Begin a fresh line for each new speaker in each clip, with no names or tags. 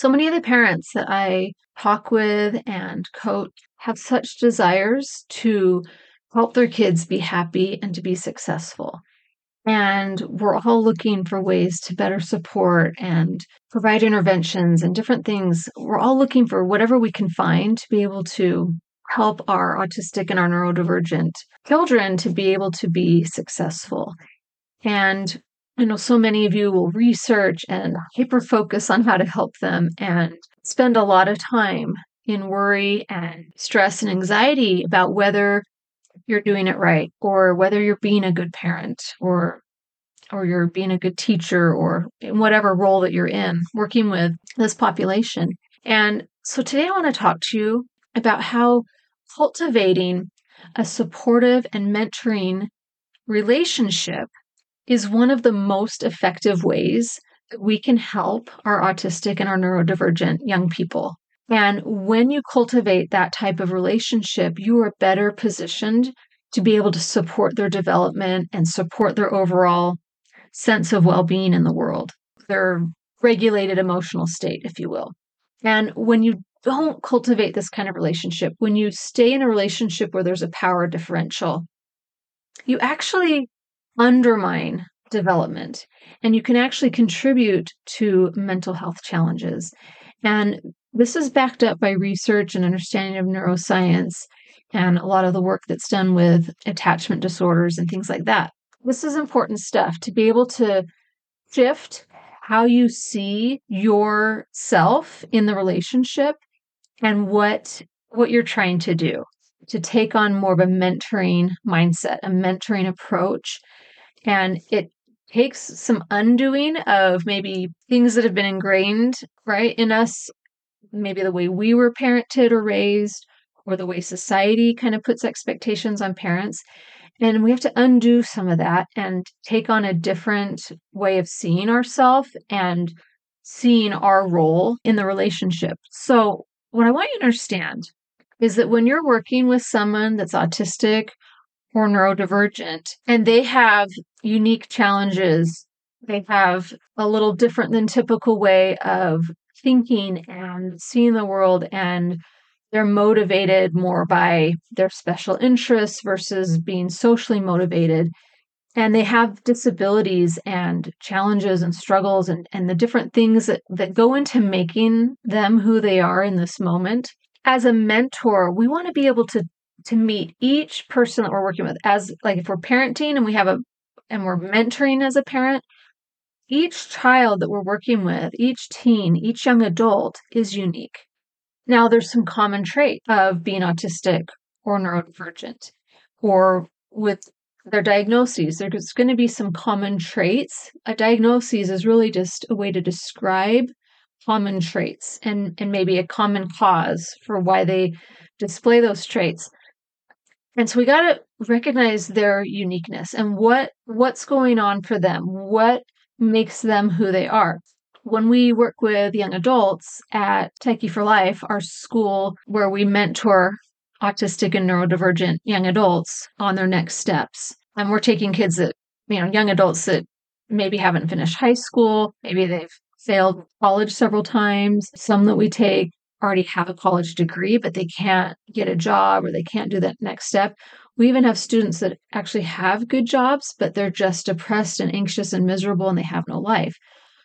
So many of the parents that I talk with and coach have such desires to help their kids be happy and to be successful. And we're all looking for ways to better support and provide interventions and different things. We're all looking for whatever we can find to be able to help our autistic and our neurodivergent children to be able to be successful. And I know so many of you will research and hyper focus on how to help them and spend a lot of time in worry and stress and anxiety about whether you're doing it right or whether you're being a good parent or or you're being a good teacher or in whatever role that you're in working with this population. And so today I want to talk to you about how cultivating a supportive and mentoring relationship is one of the most effective ways that we can help our autistic and our neurodivergent young people. And when you cultivate that type of relationship, you are better positioned to be able to support their development and support their overall sense of well being in the world, their regulated emotional state, if you will. And when you don't cultivate this kind of relationship, when you stay in a relationship where there's a power differential, you actually undermine development and you can actually contribute to mental health challenges. And this is backed up by research and understanding of neuroscience and a lot of the work that's done with attachment disorders and things like that. This is important stuff to be able to shift how you see yourself in the relationship and what what you're trying to do to take on more of a mentoring mindset, a mentoring approach. And it takes some undoing of maybe things that have been ingrained right in us. Maybe the way we were parented or raised or the way society kind of puts expectations on parents. And we have to undo some of that and take on a different way of seeing ourselves and seeing our role in the relationship. So what i want you to understand is that when you're working with someone that's autistic or neurodivergent and they have unique challenges. They have a little different than typical way of thinking and seeing the world and they're motivated more by their special interests versus being socially motivated. And they have disabilities and challenges and struggles and, and the different things that, that go into making them who they are in this moment. As a mentor we want to be able to to meet each person that we're working with. As like if we're parenting and we have a and we're mentoring as a parent each child that we're working with, each teen, each young adult is unique. Now, there's some common trait of being autistic or neurodivergent or with their diagnoses. There's going to be some common traits. A diagnosis is really just a way to describe common traits and, and maybe a common cause for why they display those traits. And so we got to recognize their uniqueness and what what's going on for them. What makes them who they are. When we work with young adults at Techie for Life, our school where we mentor autistic and neurodivergent young adults on their next steps, and we're taking kids that, you know, young adults that maybe haven't finished high school, maybe they've failed college several times. Some that we take already have a college degree, but they can't get a job or they can't do that next step. We even have students that actually have good jobs, but they're just depressed and anxious and miserable and they have no life.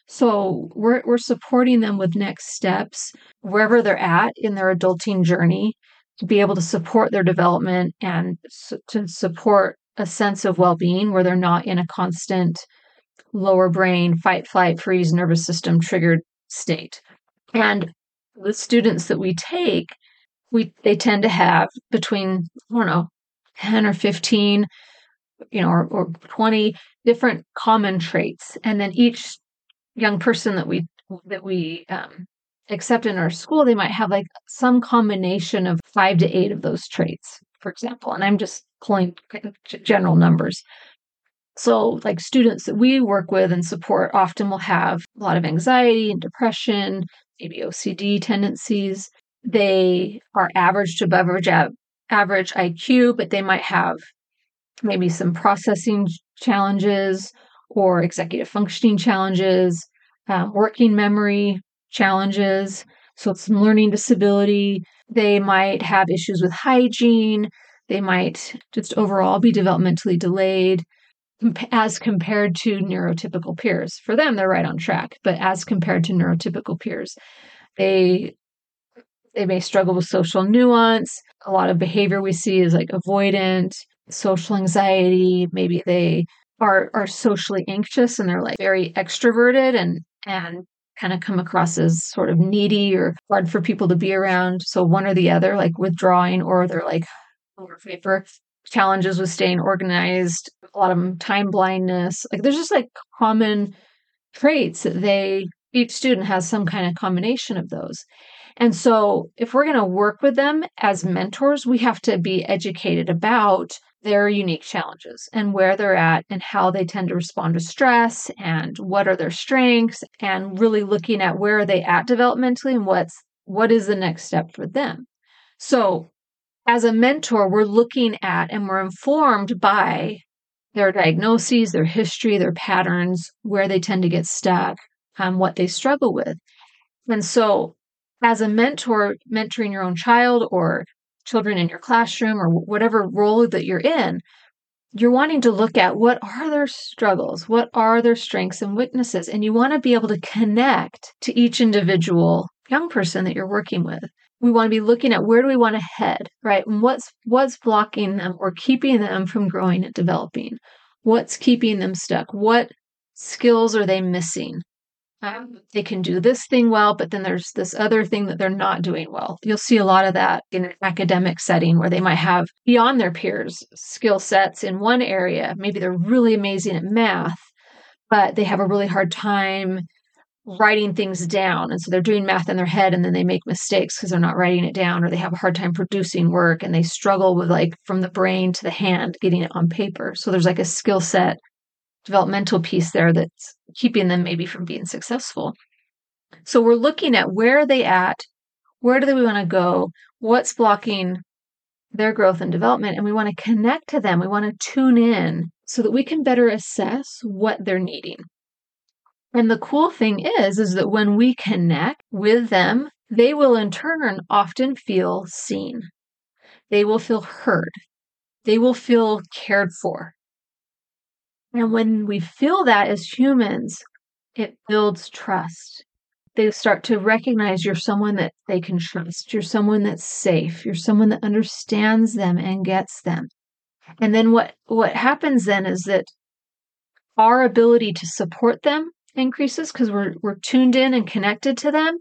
So we're, we're supporting them with next steps wherever they're at in their adulting journey to be able to support their development and to support a sense of well being where they're not in a constant lower brain fight, flight, freeze, nervous system triggered state. And the students that we take, we they tend to have between, I don't know, 10 or 15, you know, or, or 20 different common traits. And then each young person that we that we um, except in our school, they might have like some combination of five to eight of those traits, for example. And I'm just pulling general numbers. So, like students that we work with and support often will have a lot of anxiety and depression, maybe OCD tendencies. They are average to above average IQ, but they might have maybe some processing challenges or executive functioning challenges, um, working memory challenges. So, some learning disability. They might have issues with hygiene. They might just overall be developmentally delayed as compared to neurotypical peers. For them, they're right on track, but as compared to neurotypical peers, they they may struggle with social nuance. A lot of behavior we see is like avoidant, social anxiety. Maybe they are are socially anxious and they're like very extroverted and and kind of come across as sort of needy or hard for people to be around. So one or the other, like withdrawing, or they're like over paper challenges with staying organized, a lot of time blindness. Like there's just like common traits that they each student has some kind of combination of those. And so if we're going to work with them as mentors, we have to be educated about their unique challenges and where they're at and how they tend to respond to stress and what are their strengths and really looking at where are they at developmentally and what's what is the next step for them. So as a mentor, we're looking at and we're informed by their diagnoses, their history, their patterns, where they tend to get stuck, um, what they struggle with. And so, as a mentor, mentoring your own child or children in your classroom or whatever role that you're in, you're wanting to look at what are their struggles, what are their strengths and weaknesses, and you want to be able to connect to each individual young person that you're working with we want to be looking at where do we want to head, right? And what's what's blocking them or keeping them from growing and developing? What's keeping them stuck? What skills are they missing? Um, they can do this thing well, but then there's this other thing that they're not doing well. You'll see a lot of that in an academic setting where they might have beyond their peers skill sets in one area. Maybe they're really amazing at math, but they have a really hard time writing things down. And so they're doing math in their head and then they make mistakes because they're not writing it down or they have a hard time producing work and they struggle with like from the brain to the hand getting it on paper. So there's like a skill set developmental piece there that's keeping them maybe from being successful. So we're looking at where are they at? Where do they want to go? What's blocking their growth and development? And we want to connect to them. We want to tune in so that we can better assess what they're needing. And the cool thing is, is that when we connect with them, they will in turn often feel seen. They will feel heard. They will feel cared for. And when we feel that as humans, it builds trust. They start to recognize you're someone that they can trust. You're someone that's safe. You're someone that understands them and gets them. And then what, what happens then is that our ability to support them increases because we're we're tuned in and connected to them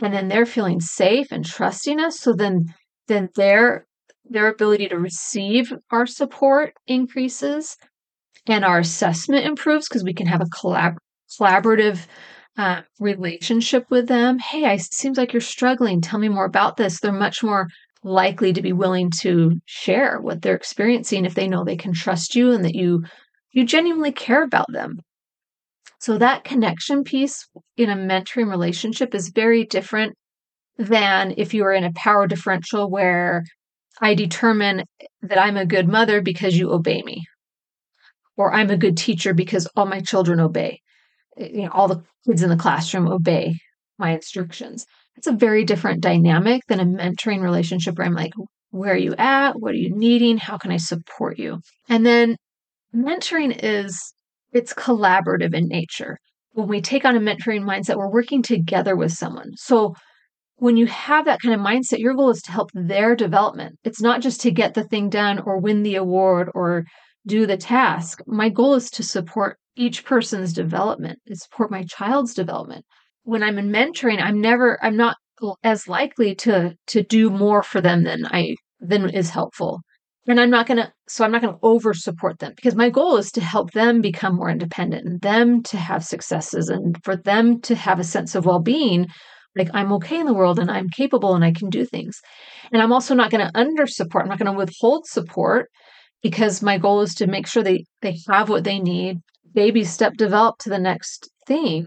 and then they're feeling safe and trusting us so then then their their ability to receive our support increases and our assessment improves because we can have a collab- collaborative uh, relationship with them. Hey i seems like you're struggling. Tell me more about this. They're much more likely to be willing to share what they're experiencing if they know they can trust you and that you you genuinely care about them so that connection piece in a mentoring relationship is very different than if you are in a power differential where I determine that I'm a good mother because you obey me, or I'm a good teacher because all my children obey. Eh, you know, all the kids in the classroom obey my instructions. It's a very different dynamic than a mentoring relationship where I'm like, where are you at? What are you needing? How can I support you? And then mentoring is it's collaborative in nature. When we take on a mentoring mindset, we're working together with someone. So when you have that kind of mindset, your goal is to help their development. It's not just to get the thing done or win the award or do the task. My goal is to support each person's development, to support my child's development. When I'm in mentoring, I'm never, I'm not as likely to to do more for them than I than is helpful and i'm not going to so i'm not going to over support them because my goal is to help them become more independent and them to have successes and for them to have a sense of well-being like I'm okay in the world and I'm capable and I can do things. And I'm also not going to under support. I'm not going to withhold support because my goal is to make sure they they have what they need, baby step develop to the next thing.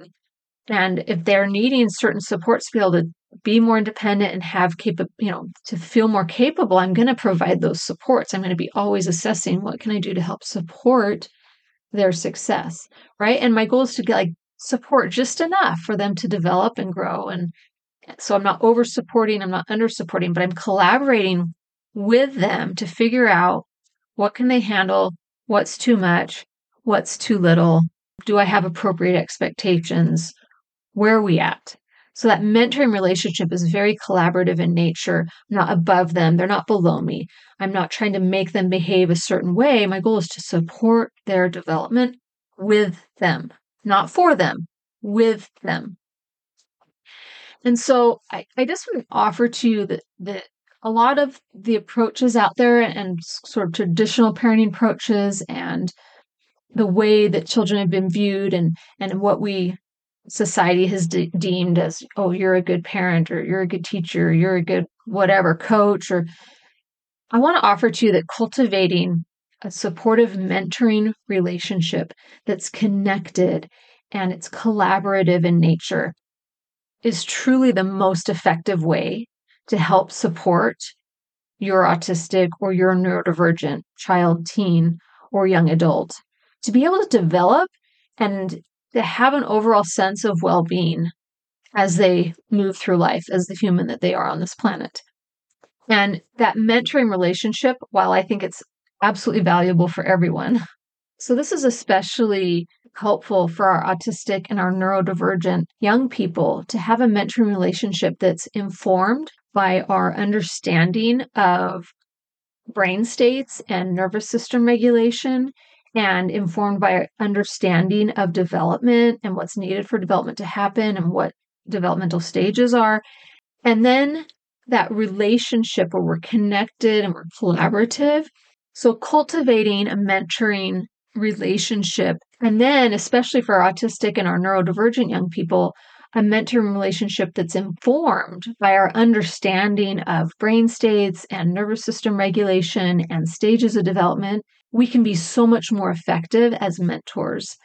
And if they're needing certain supports to be able to be more independent and have capable, you know, to feel more capable, I'm going to provide those supports. I'm going to be always assessing what can I do to help support their success, right? And my goal is to get like support just enough for them to develop and grow. And so I'm not over supporting, I'm not under supporting, but I'm collaborating with them to figure out what can they handle, what's too much, what's too little, do I have appropriate expectations, where are we at? So that mentoring relationship is very collaborative in nature. I'm not above them. They're not below me. I'm not trying to make them behave a certain way. My goal is to support their development with them, not for them, with them. And so I, I just want to offer to you that, that a lot of the approaches out there and sort of traditional parenting approaches and the way that children have been viewed and and what we society has de- deemed as oh you're a good parent or you're a good teacher or you're a good whatever coach or i want to offer to you that cultivating a supportive mentoring relationship that's connected and it's collaborative in nature is truly the most effective way to help support your autistic or your neurodivergent child teen or young adult. To be able to develop and to have an overall sense of well being as they move through life as the human that they are on this planet. And that mentoring relationship, while I think it's absolutely valuable for everyone, so this is especially helpful for our autistic and our neurodivergent young people to have a mentoring relationship that's informed by our understanding of brain states and nervous system regulation and informed by understanding of development and what's needed for development to happen and what developmental stages are. And then that relationship where we're connected and we're collaborative. So, cultivating a mentoring relationship. And then, especially for autistic and our neurodivergent young people, a mentoring relationship that's informed by our understanding of brain states and nervous system regulation and stages of development we can be so much more effective as mentors.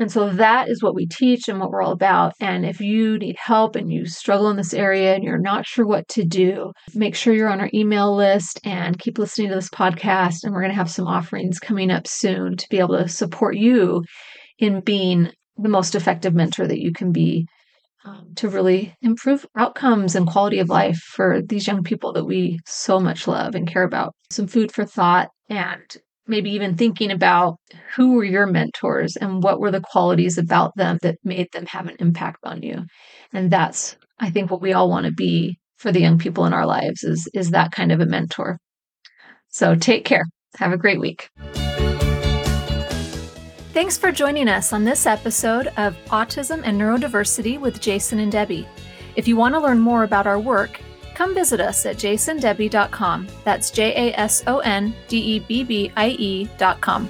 And so that is what we teach and what we're all about. And if you need help and you struggle in this area and you're not sure what to do, make sure you're on our email list and keep listening to this podcast. And we're going to have some offerings coming up soon to be able to support you in being the most effective mentor that you can be um, to really improve outcomes and quality of life for these young people that we so much love and care about. Some food for thought and maybe even thinking about who were your mentors and what were the qualities about them that made them have an impact on you. And that's, I think, what we all want to be for the young people in our lives is, is that kind of a mentor. So take care. Have a great week.
Thanks for joining us on this episode of Autism and Neurodiversity with Jason and Debbie. If you want to learn more about our work, come visit us at jasondebbie.com. That's J A S O N D E B B I E.com.